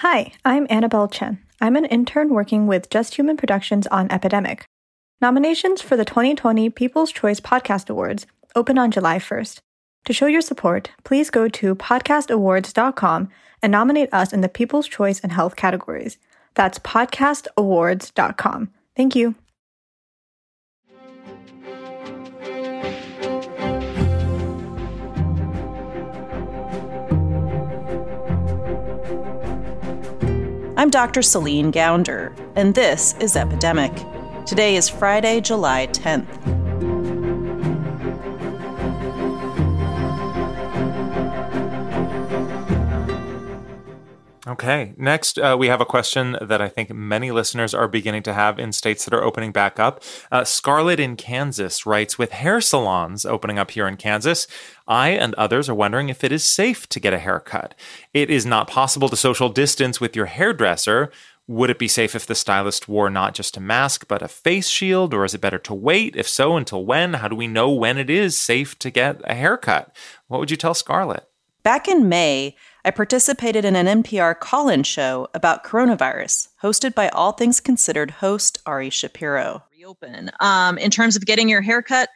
Hi, I'm Annabelle Chen. I'm an intern working with Just Human Productions on Epidemic. Nominations for the 2020 People's Choice Podcast Awards open on July 1st. To show your support, please go to podcastawards.com and nominate us in the People's Choice and Health categories. That's podcastawards.com. Thank you. I'm Dr. Celine Gounder, and this is Epidemic. Today is Friday, July 10th. Okay. Next, uh, we have a question that I think many listeners are beginning to have in states that are opening back up. Uh, Scarlett in Kansas writes With hair salons opening up here in Kansas, I and others are wondering if it is safe to get a haircut. It is not possible to social distance with your hairdresser. Would it be safe if the stylist wore not just a mask, but a face shield, or is it better to wait? If so, until when? How do we know when it is safe to get a haircut? What would you tell Scarlett? Back in May, I participated in an NPR call in show about coronavirus, hosted by All Things Considered host Ari Shapiro. Reopen. Um, in terms of getting your haircut,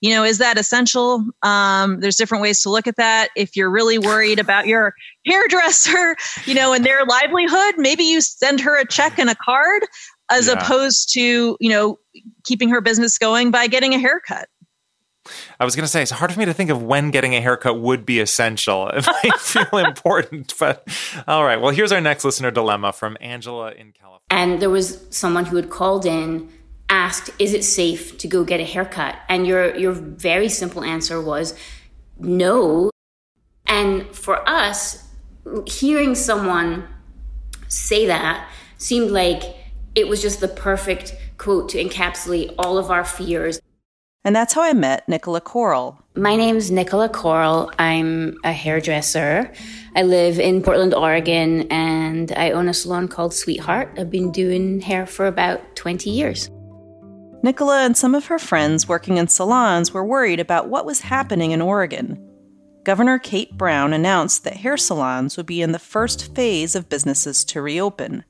you know, is that essential? Um, there's different ways to look at that. If you're really worried about your hairdresser, you know, and their livelihood, maybe you send her a check and a card as Yeah. opposed to, you know, keeping her business going by getting a haircut. I was going to say, it's hard for me to think of when getting a haircut would be essential. It might feel important, but all right. Well, here's our next listener dilemma from Angela in California. and there was someone who had called in asked is it safe to go get a haircut and your your very simple answer was no and for us hearing someone say that seemed like it was just the perfect quote to encapsulate all of our fears And that's how I met Nicola Coral. my name's Nicola Coral. I'm a hairdresser. I live in Portland, Oregon, and I own a salon called Sweetheart. I've been doing hair for about 20 years. Nicola and some of her friends working in salons were worried about what was happening in Oregon. Governor Kate Brown announced that hair salons would be in the first phase of businesses to reopen.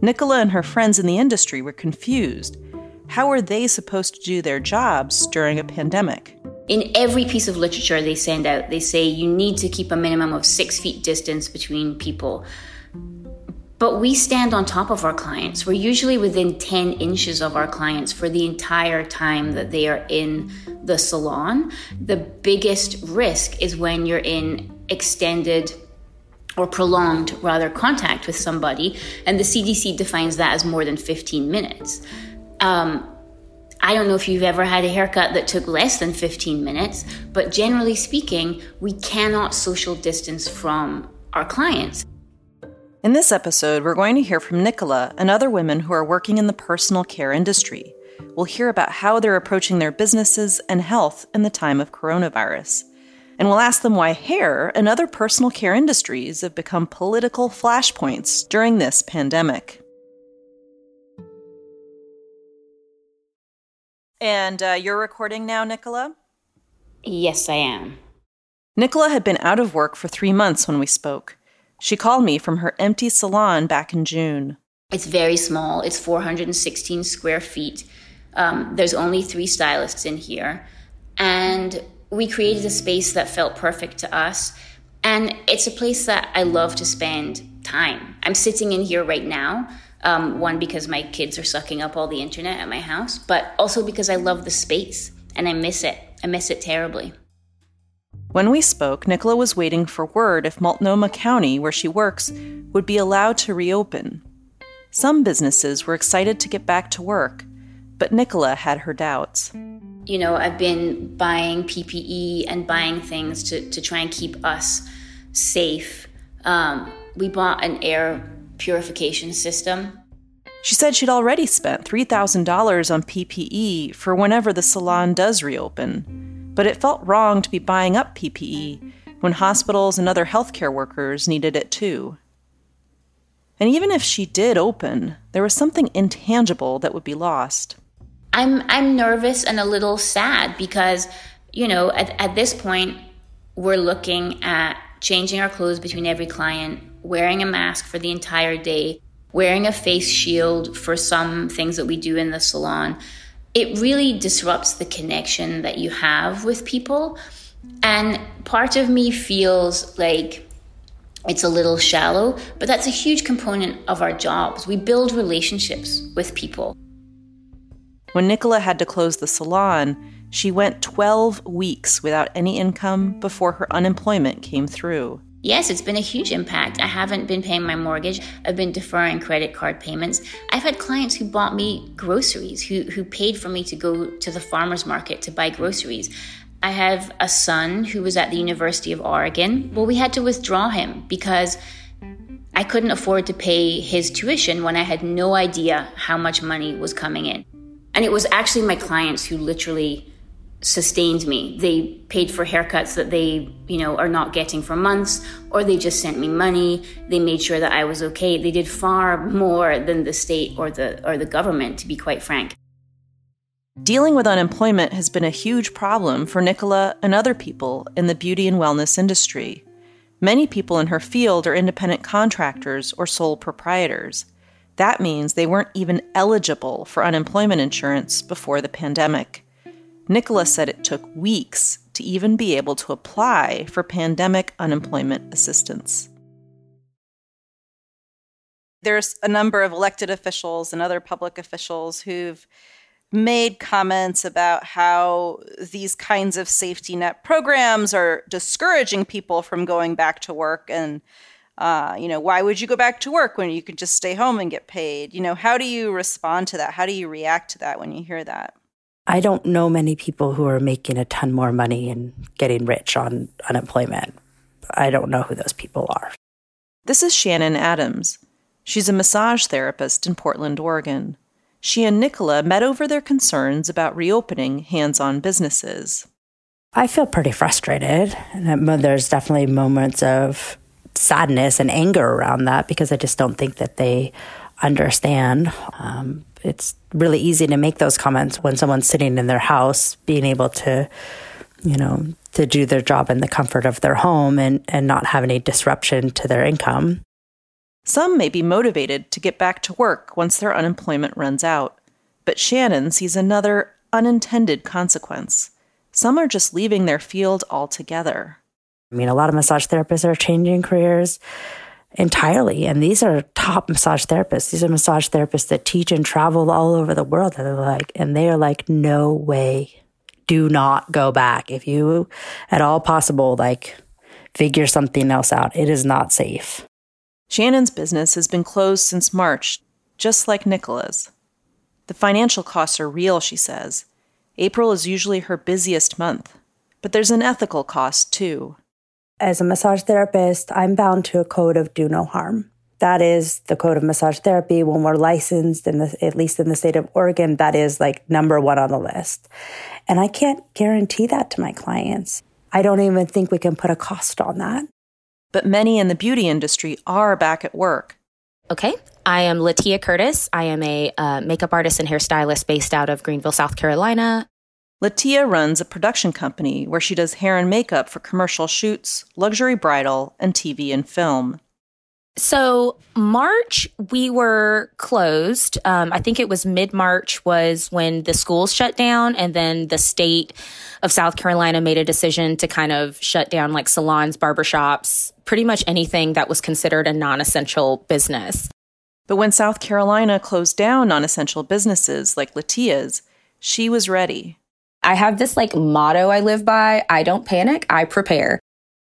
Nicola and her friends in the industry were confused. How are they supposed to do their jobs during a pandemic? In every piece of literature they send out, they say you need to keep a minimum of six feet distance between people. But we stand on top of our clients. We're usually within 10 inches of our clients for the entire time that they are in the salon. The biggest risk is when you're in extended or prolonged, rather, contact with somebody, and the CDC defines that as more than 15 minutes. Um, I don't know if you've ever had a haircut that took less than 15 minutes, but generally speaking, we cannot social distance from our clients. In this episode, we're going to hear from Nicola and other women who are working in the personal care industry. We'll hear about how they're approaching their businesses and health in the time of coronavirus. And we'll ask them why hair and other personal care industries have become political flashpoints during this pandemic. And uh, you're recording now, Nicola? Yes, I am. Nicola had been out of work for three months when we spoke. She called me from her empty salon back in June. It's very small, it's 416 square feet. Um, there's only three stylists in here. And we created a space that felt perfect to us. And it's a place that I love to spend time. I'm sitting in here right now. Um, one, because my kids are sucking up all the internet at my house, but also because I love the space and I miss it. I miss it terribly. When we spoke, Nicola was waiting for word if Multnomah County, where she works, would be allowed to reopen. Some businesses were excited to get back to work, but Nicola had her doubts. You know, I've been buying PPE and buying things to, to try and keep us safe. Um, we bought an air purification system. She said she'd already spent $3,000 on PPE for whenever the salon does reopen, but it felt wrong to be buying up PPE when hospitals and other healthcare workers needed it too. And even if she did open, there was something intangible that would be lost. I'm I'm nervous and a little sad because, you know, at, at this point we're looking at changing our clothes between every client. wearing a mask for the entire day, wearing a face shield for some things that we do in the salon, it really disrupts the connection that you have with people. And part of me feels like it's a little shallow, but that's a huge component of our jobs. We build relationships with people. When Nicola had to close the salon, she went 12 weeks without any income before her unemployment came through. Yes, it's been a huge impact. I haven't been paying my mortgage. I've been deferring credit card payments. I've had clients who bought me groceries, who, who paid for me to go to the farmer's market to buy groceries. I have a son who was at the University of Oregon. Well, we had to withdraw him because I couldn't afford to pay his tuition when I had no idea how much money was coming in. And it was actually my clients who literally sustained me. They paid for haircuts that they, you know, are not getting for months, or they just sent me money. They made sure that I was okay. They did far more than the state or the or the government, to be quite frank. Dealing with unemployment has been a huge problem for Nicola and other people in the beauty and wellness industry. Many people in her field are independent contractors or sole proprietors. That means they weren't even eligible for unemployment insurance before the pandemic. Nicola said it took weeks to even be able to apply for pandemic unemployment assistance. There's a number of elected officials and other public officials who've made comments about how these kinds of safety net programs are discouraging people from going back to work and uh, you know why would you go back to work when you could just stay home and get paid? You know how do you respond to that? How do you react to that when you hear that I don't know many people who are making a ton more money and getting rich on unemployment. I don't know who those people are. This is Shannon Adams. She's a massage therapist in Portland, Oregon. She and Nicola met over their concerns about reopening hands on businesses. I feel pretty frustrated. And there's definitely moments of sadness and anger around that because I just don't think that they understand. Um, it's really easy to make those comments when someone's sitting in their house, being able to, you know, to do their job in the comfort of their home and, and not have any disruption to their income. Some may be motivated to get back to work once their unemployment runs out, but Shannon sees another unintended consequence. Some are just leaving their field altogether. I mean, a lot of massage therapists are changing careers entirely. And these are top massage therapists. These are massage therapists that teach and travel all over the world. And they're like, and they are like, no way. Do not go back. If you at all possible, like figure something else out. It is not safe. Shannon's business has been closed since March, just like Nicola's. The financial costs are real, she says. April is usually her busiest month, but there's an ethical cost too. As a massage therapist, I'm bound to a code of do no harm. That is the code of massage therapy. When we're licensed, in the, at least in the state of Oregon, that is like number one on the list. And I can't guarantee that to my clients. I don't even think we can put a cost on that. But many in the beauty industry are back at work. Okay. I am Latia Curtis. I am a uh, makeup artist and hairstylist based out of Greenville, South Carolina. Latia runs a production company where she does hair and makeup for commercial shoots, luxury bridal, and TV and film. So March we were closed. Um, I think it was mid March was when the schools shut down, and then the state of South Carolina made a decision to kind of shut down like salons, barbershops, pretty much anything that was considered a non-essential business. But when South Carolina closed down non-essential businesses like Latia's, she was ready. I have this like motto I live by I don't panic, I prepare.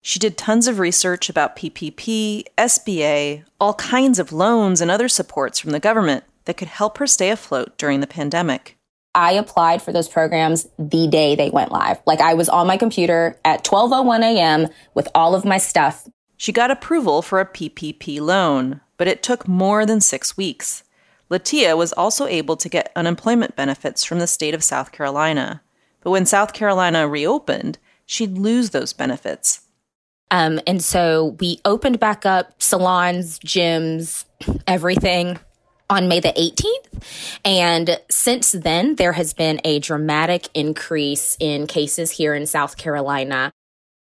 She did tons of research about PPP, SBA, all kinds of loans and other supports from the government that could help her stay afloat during the pandemic. I applied for those programs the day they went live. Like I was on my computer at 12:01 a.m. with all of my stuff. She got approval for a PPP loan, but it took more than 6 weeks. Latia was also able to get unemployment benefits from the state of South Carolina. But when South Carolina reopened, she'd lose those benefits. Um, and so we opened back up salons, gyms, everything on May the 18th. And since then, there has been a dramatic increase in cases here in South Carolina.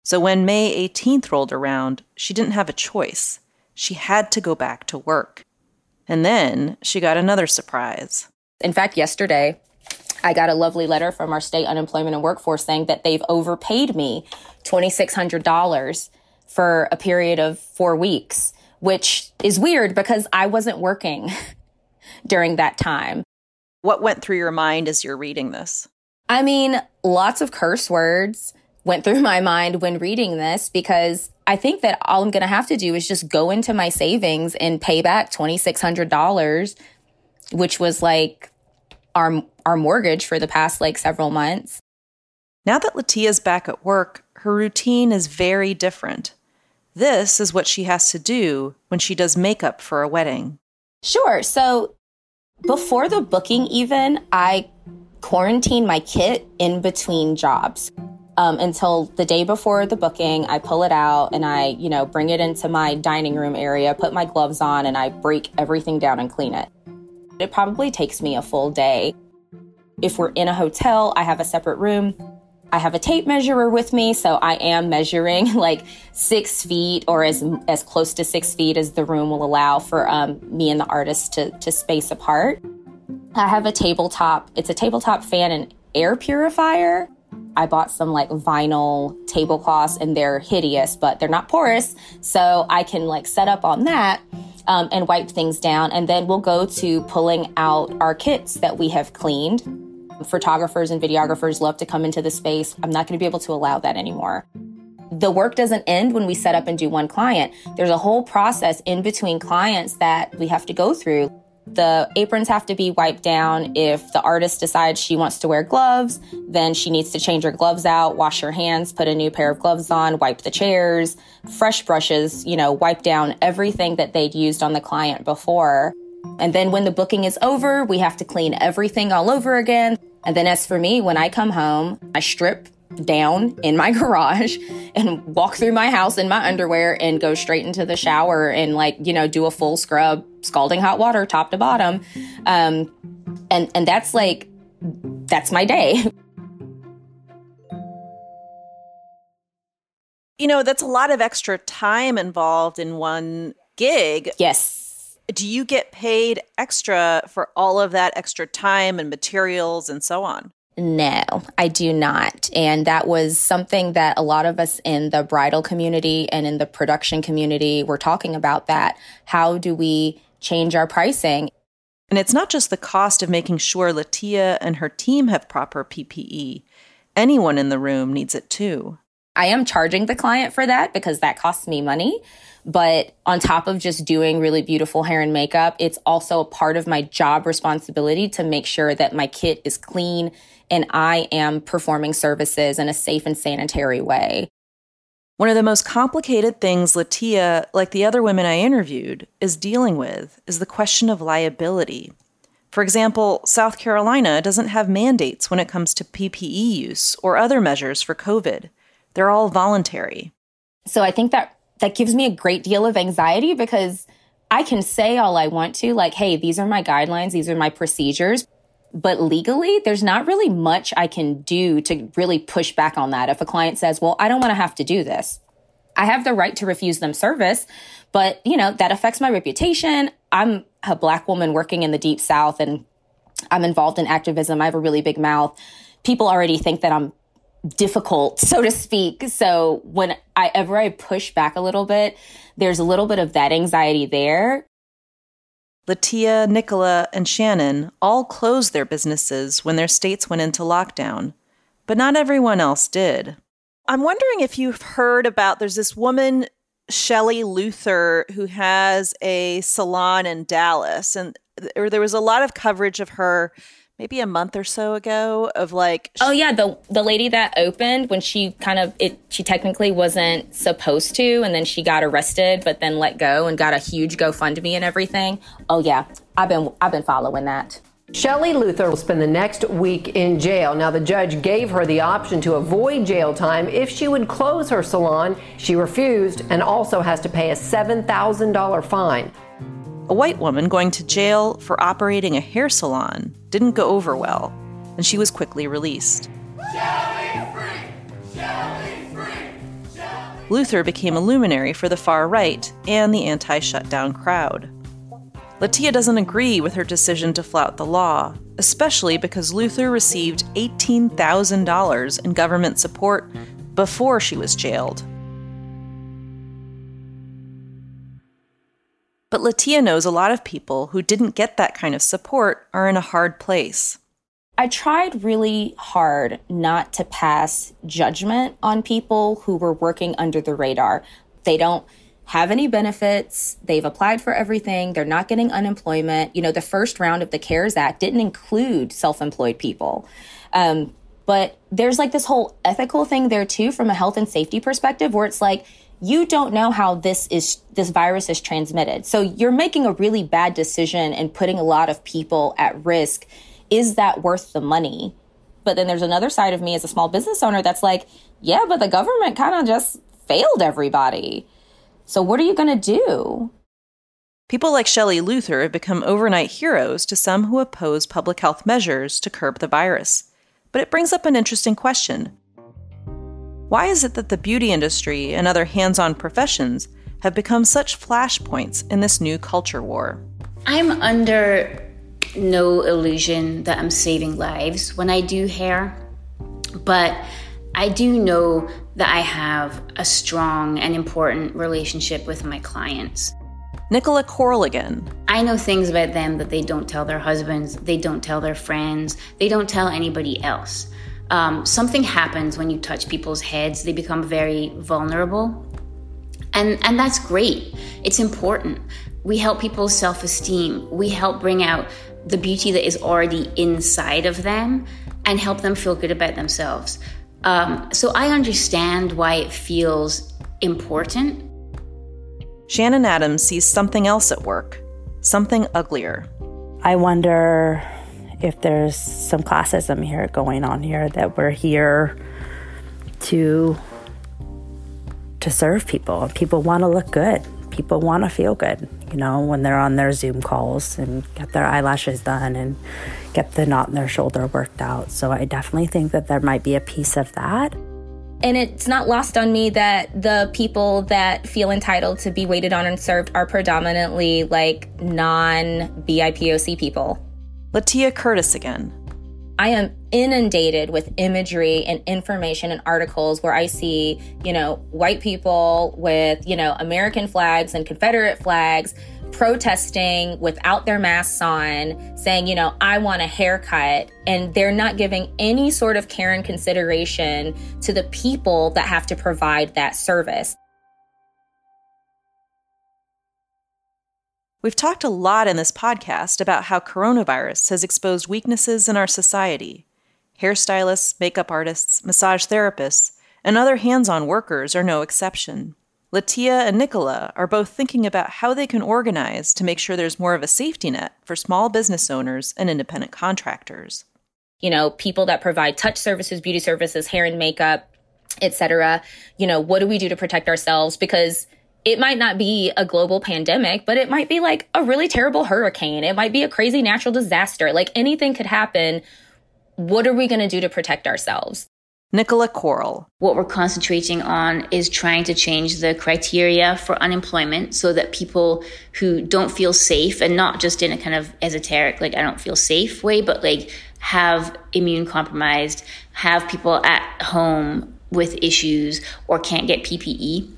So when May 18th rolled around, she didn't have a choice. She had to go back to work. And then she got another surprise. In fact, yesterday, I got a lovely letter from our state unemployment and workforce saying that they've overpaid me $2,600 for a period of four weeks, which is weird because I wasn't working during that time. What went through your mind as you're reading this? I mean, lots of curse words went through my mind when reading this because I think that all I'm going to have to do is just go into my savings and pay back $2,600, which was like our, our mortgage for the past like several months. Now that Latia's back at work, her routine is very different. This is what she has to do when she does makeup for a wedding. Sure. So before the booking, even, I quarantine my kit in between jobs. Um, until the day before the booking, I pull it out and I, you know, bring it into my dining room area, put my gloves on, and I break everything down and clean it. It probably takes me a full day. If we're in a hotel, I have a separate room. I have a tape measurer with me, so I am measuring like six feet or as as close to six feet as the room will allow for um, me and the artist to to space apart. I have a tabletop. It's a tabletop fan and air purifier. I bought some like vinyl tablecloths and they're hideous, but they're not porous, so I can like set up on that. Um, and wipe things down, and then we'll go to pulling out our kits that we have cleaned Photographers and videographers love to come into the space. I'm not going to be able to allow that anymore. The work doesn't end when we set up and do one client. There's a whole process in between clients that we have to go through. The aprons have to be wiped down. If the artist decides she wants to wear gloves, then she needs to change her gloves out, wash her hands, put a new pair of gloves on, wipe the chairs, fresh brushes, you know, wipe down everything that they'd used on the client before. And then when the booking is over, we have to clean everything all over again. And then as for me, when I come home, I strip down in my garage and walk through my house in my underwear and go straight into the shower and like, you know, do a full scrub, scalding hot water top to bottom. Um, and, and that's like, that's my day. You know, that's a lot of extra time involved in one gig. Yes do you get paid extra for all of that extra time and materials and so on? No, I do not. And that was something that a lot of us in the bridal community and in the production community were talking about that. How do we change our pricing? And it's not just the cost of making sure Latia and her team have proper PPE. Anyone in the room needs it too. I am charging the client for that because that costs me money. But on top of just doing really beautiful hair and makeup, it's also a part of my job responsibility to make sure that my kit is clean and I am performing services in a safe and sanitary way. One of the most complicated things Latia, like the other women I interviewed, is dealing with is the question of liability. For example, South Carolina doesn't have mandates when it comes to PPE use or other measures for COVID. They're all voluntary. So I think that that gives me a great deal of anxiety because I can say all I want to, like, hey, these are my guidelines, these are my procedures. But legally, there's not really much I can do to really push back on that. If a client says, well, I don't want to have to do this, I have the right to refuse them service, but you know, that affects my reputation. I'm a black woman working in the deep south and I'm involved in activism. I have a really big mouth. People already think that I'm difficult, so to speak. So when I ever I push back a little bit, there's a little bit of that anxiety there. Latia, Nicola, and Shannon all closed their businesses when their states went into lockdown, but not everyone else did. I'm wondering if you've heard about there's this woman, Shelley Luther, who has a salon in Dallas, and there was a lot of coverage of her maybe a month or so ago of like oh yeah the the lady that opened when she kind of it she technically wasn't supposed to and then she got arrested but then let go and got a huge GoFundMe and everything oh yeah I've been I've been following that Shelley Luther will spend the next week in jail. Now, the judge gave her the option to avoid jail time if she would close her salon. She refused and also has to pay a $7,000 fine. A white woman going to jail for operating a hair salon didn't go over well, and she was quickly released. Luther became a luminary for the far right and the anti shutdown crowd. Latia doesn't agree with her decision to flout the law, especially because Luther received $18,000 in government support before she was jailed. But Latia knows a lot of people who didn't get that kind of support are in a hard place. I tried really hard not to pass judgment on people who were working under the radar. They don't have any benefits. They've applied for everything. They're not getting unemployment. You know, the first round of the CARES Act didn't include self employed people. Um, but there's like this whole ethical thing there too, from a health and safety perspective, where it's like, you don't know how this is this virus is transmitted. So you're making a really bad decision and putting a lot of people at risk. Is that worth the money? But then there's another side of me as a small business owner that's like, yeah, but the government kind of just failed everybody. So what are you going to do? People like Shelley Luther have become overnight heroes to some who oppose public health measures to curb the virus. But it brings up an interesting question. Why is it that the beauty industry and other hands on professions have become such flashpoints in this new culture war? I'm under no illusion that I'm saving lives when I do hair, but I do know that I have a strong and important relationship with my clients. Nicola Coral again. I know things about them that they don't tell their husbands, they don't tell their friends, they don't tell anybody else um, something happens when you touch people's heads. They become very vulnerable. And, and that's great. It's important. We help people's self esteem. We help bring out the beauty that is already inside of them and help them feel good about themselves. Um, so I understand why it feels important. Shannon Adams sees something else at work, something uglier. I wonder if there's some classism here going on here that we're here to to serve people. People want to look good. People want to feel good, you know, when they're on their Zoom calls and get their eyelashes done and get the knot in their shoulder worked out. So I definitely think that there might be a piece of that. And it's not lost on me that the people that feel entitled to be waited on and served are predominantly like non BIPOC people. Latia Curtis again. I am inundated with imagery and information and articles where I see, you know, white people with, you know, American flags and Confederate flags protesting without their masks on, saying, you know, I want a haircut. And they're not giving any sort of care and consideration to the people that have to provide that service. We've talked a lot in this podcast about how coronavirus has exposed weaknesses in our society. Hairstylists, makeup artists, massage therapists, and other hands on workers are no exception. Latia and Nicola are both thinking about how they can organize to make sure there's more of a safety net for small business owners and independent contractors. You know, people that provide touch services, beauty services, hair and makeup, etc. You know, what do we do to protect ourselves? Because it might not be a global pandemic, but it might be like a really terrible hurricane. It might be a crazy natural disaster. Like anything could happen. What are we going to do to protect ourselves? Nicola Coral. What we're concentrating on is trying to change the criteria for unemployment so that people who don't feel safe, and not just in a kind of esoteric, like I don't feel safe way, but like have immune compromised, have people at home with issues or can't get PPE,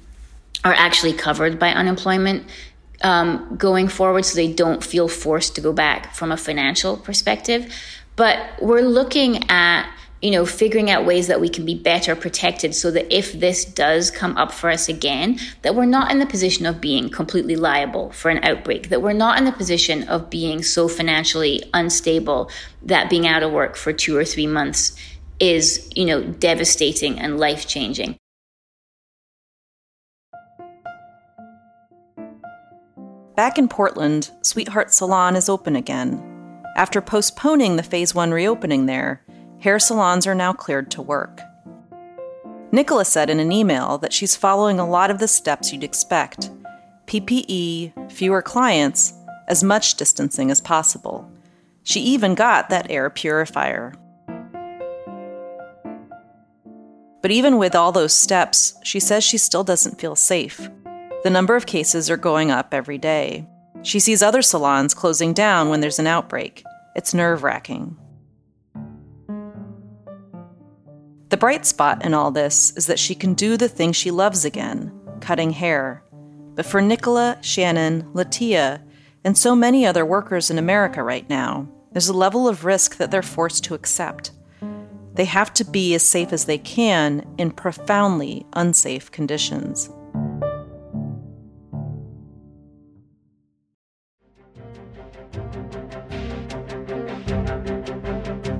are actually covered by unemployment um, going forward so they don't feel forced to go back from a financial perspective. But we're looking at you know, figuring out ways that we can be better protected so that if this does come up for us again, that we're not in the position of being completely liable for an outbreak, that we're not in the position of being so financially unstable that being out of work for two or three months is, you know, devastating and life changing. Back in Portland, Sweetheart Salon is open again. After postponing the Phase 1 reopening there, hair salons are now cleared to work. Nicola said in an email that she's following a lot of the steps you'd expect PPE, fewer clients, as much distancing as possible. She even got that air purifier. But even with all those steps, she says she still doesn't feel safe. The number of cases are going up every day. She sees other salons closing down when there's an outbreak. It's nerve wracking. The bright spot in all this is that she can do the thing she loves again cutting hair. But for Nicola, Shannon, Latia, and so many other workers in America right now, there's a level of risk that they're forced to accept. They have to be as safe as they can in profoundly unsafe conditions.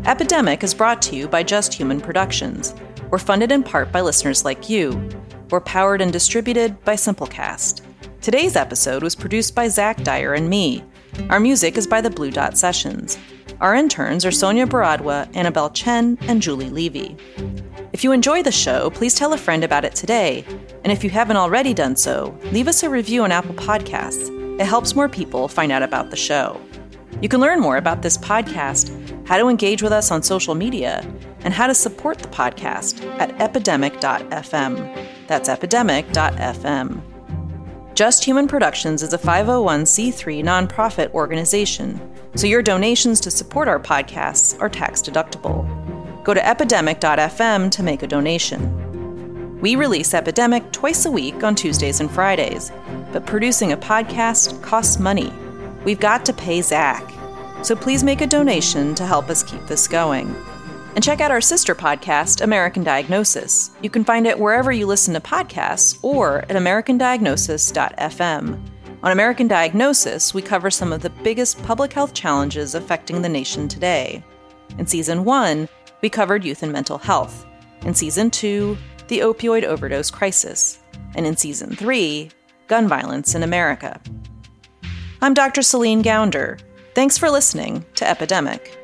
Epidemic is brought to you by Just Human Productions. We're funded in part by listeners like you. We're powered and distributed by Simplecast. Today's episode was produced by Zach Dyer and me. Our music is by the Blue Dot Sessions. Our interns are Sonia Baradwa, Annabelle Chen, and Julie Levy. If you enjoy the show, please tell a friend about it today. And if you haven't already done so, leave us a review on Apple Podcasts. It helps more people find out about the show. You can learn more about this podcast how to engage with us on social media, and how to support the podcast at epidemic.fm. That's epidemic.fm. Just Human Productions is a 501c3 nonprofit organization, so your donations to support our podcasts are tax deductible. Go to epidemic.fm to make a donation. We release Epidemic twice a week on Tuesdays and Fridays, but producing a podcast costs money. We've got to pay Zach so please make a donation to help us keep this going. And check out our sister podcast, American Diagnosis. You can find it wherever you listen to podcasts or at americandiagnosis.fm. On American Diagnosis, we cover some of the biggest public health challenges affecting the nation today. In season one, we covered youth and mental health. In season two, the opioid overdose crisis. And in season three, gun violence in America. I'm Dr. Celine Gounder. Thanks for listening to Epidemic.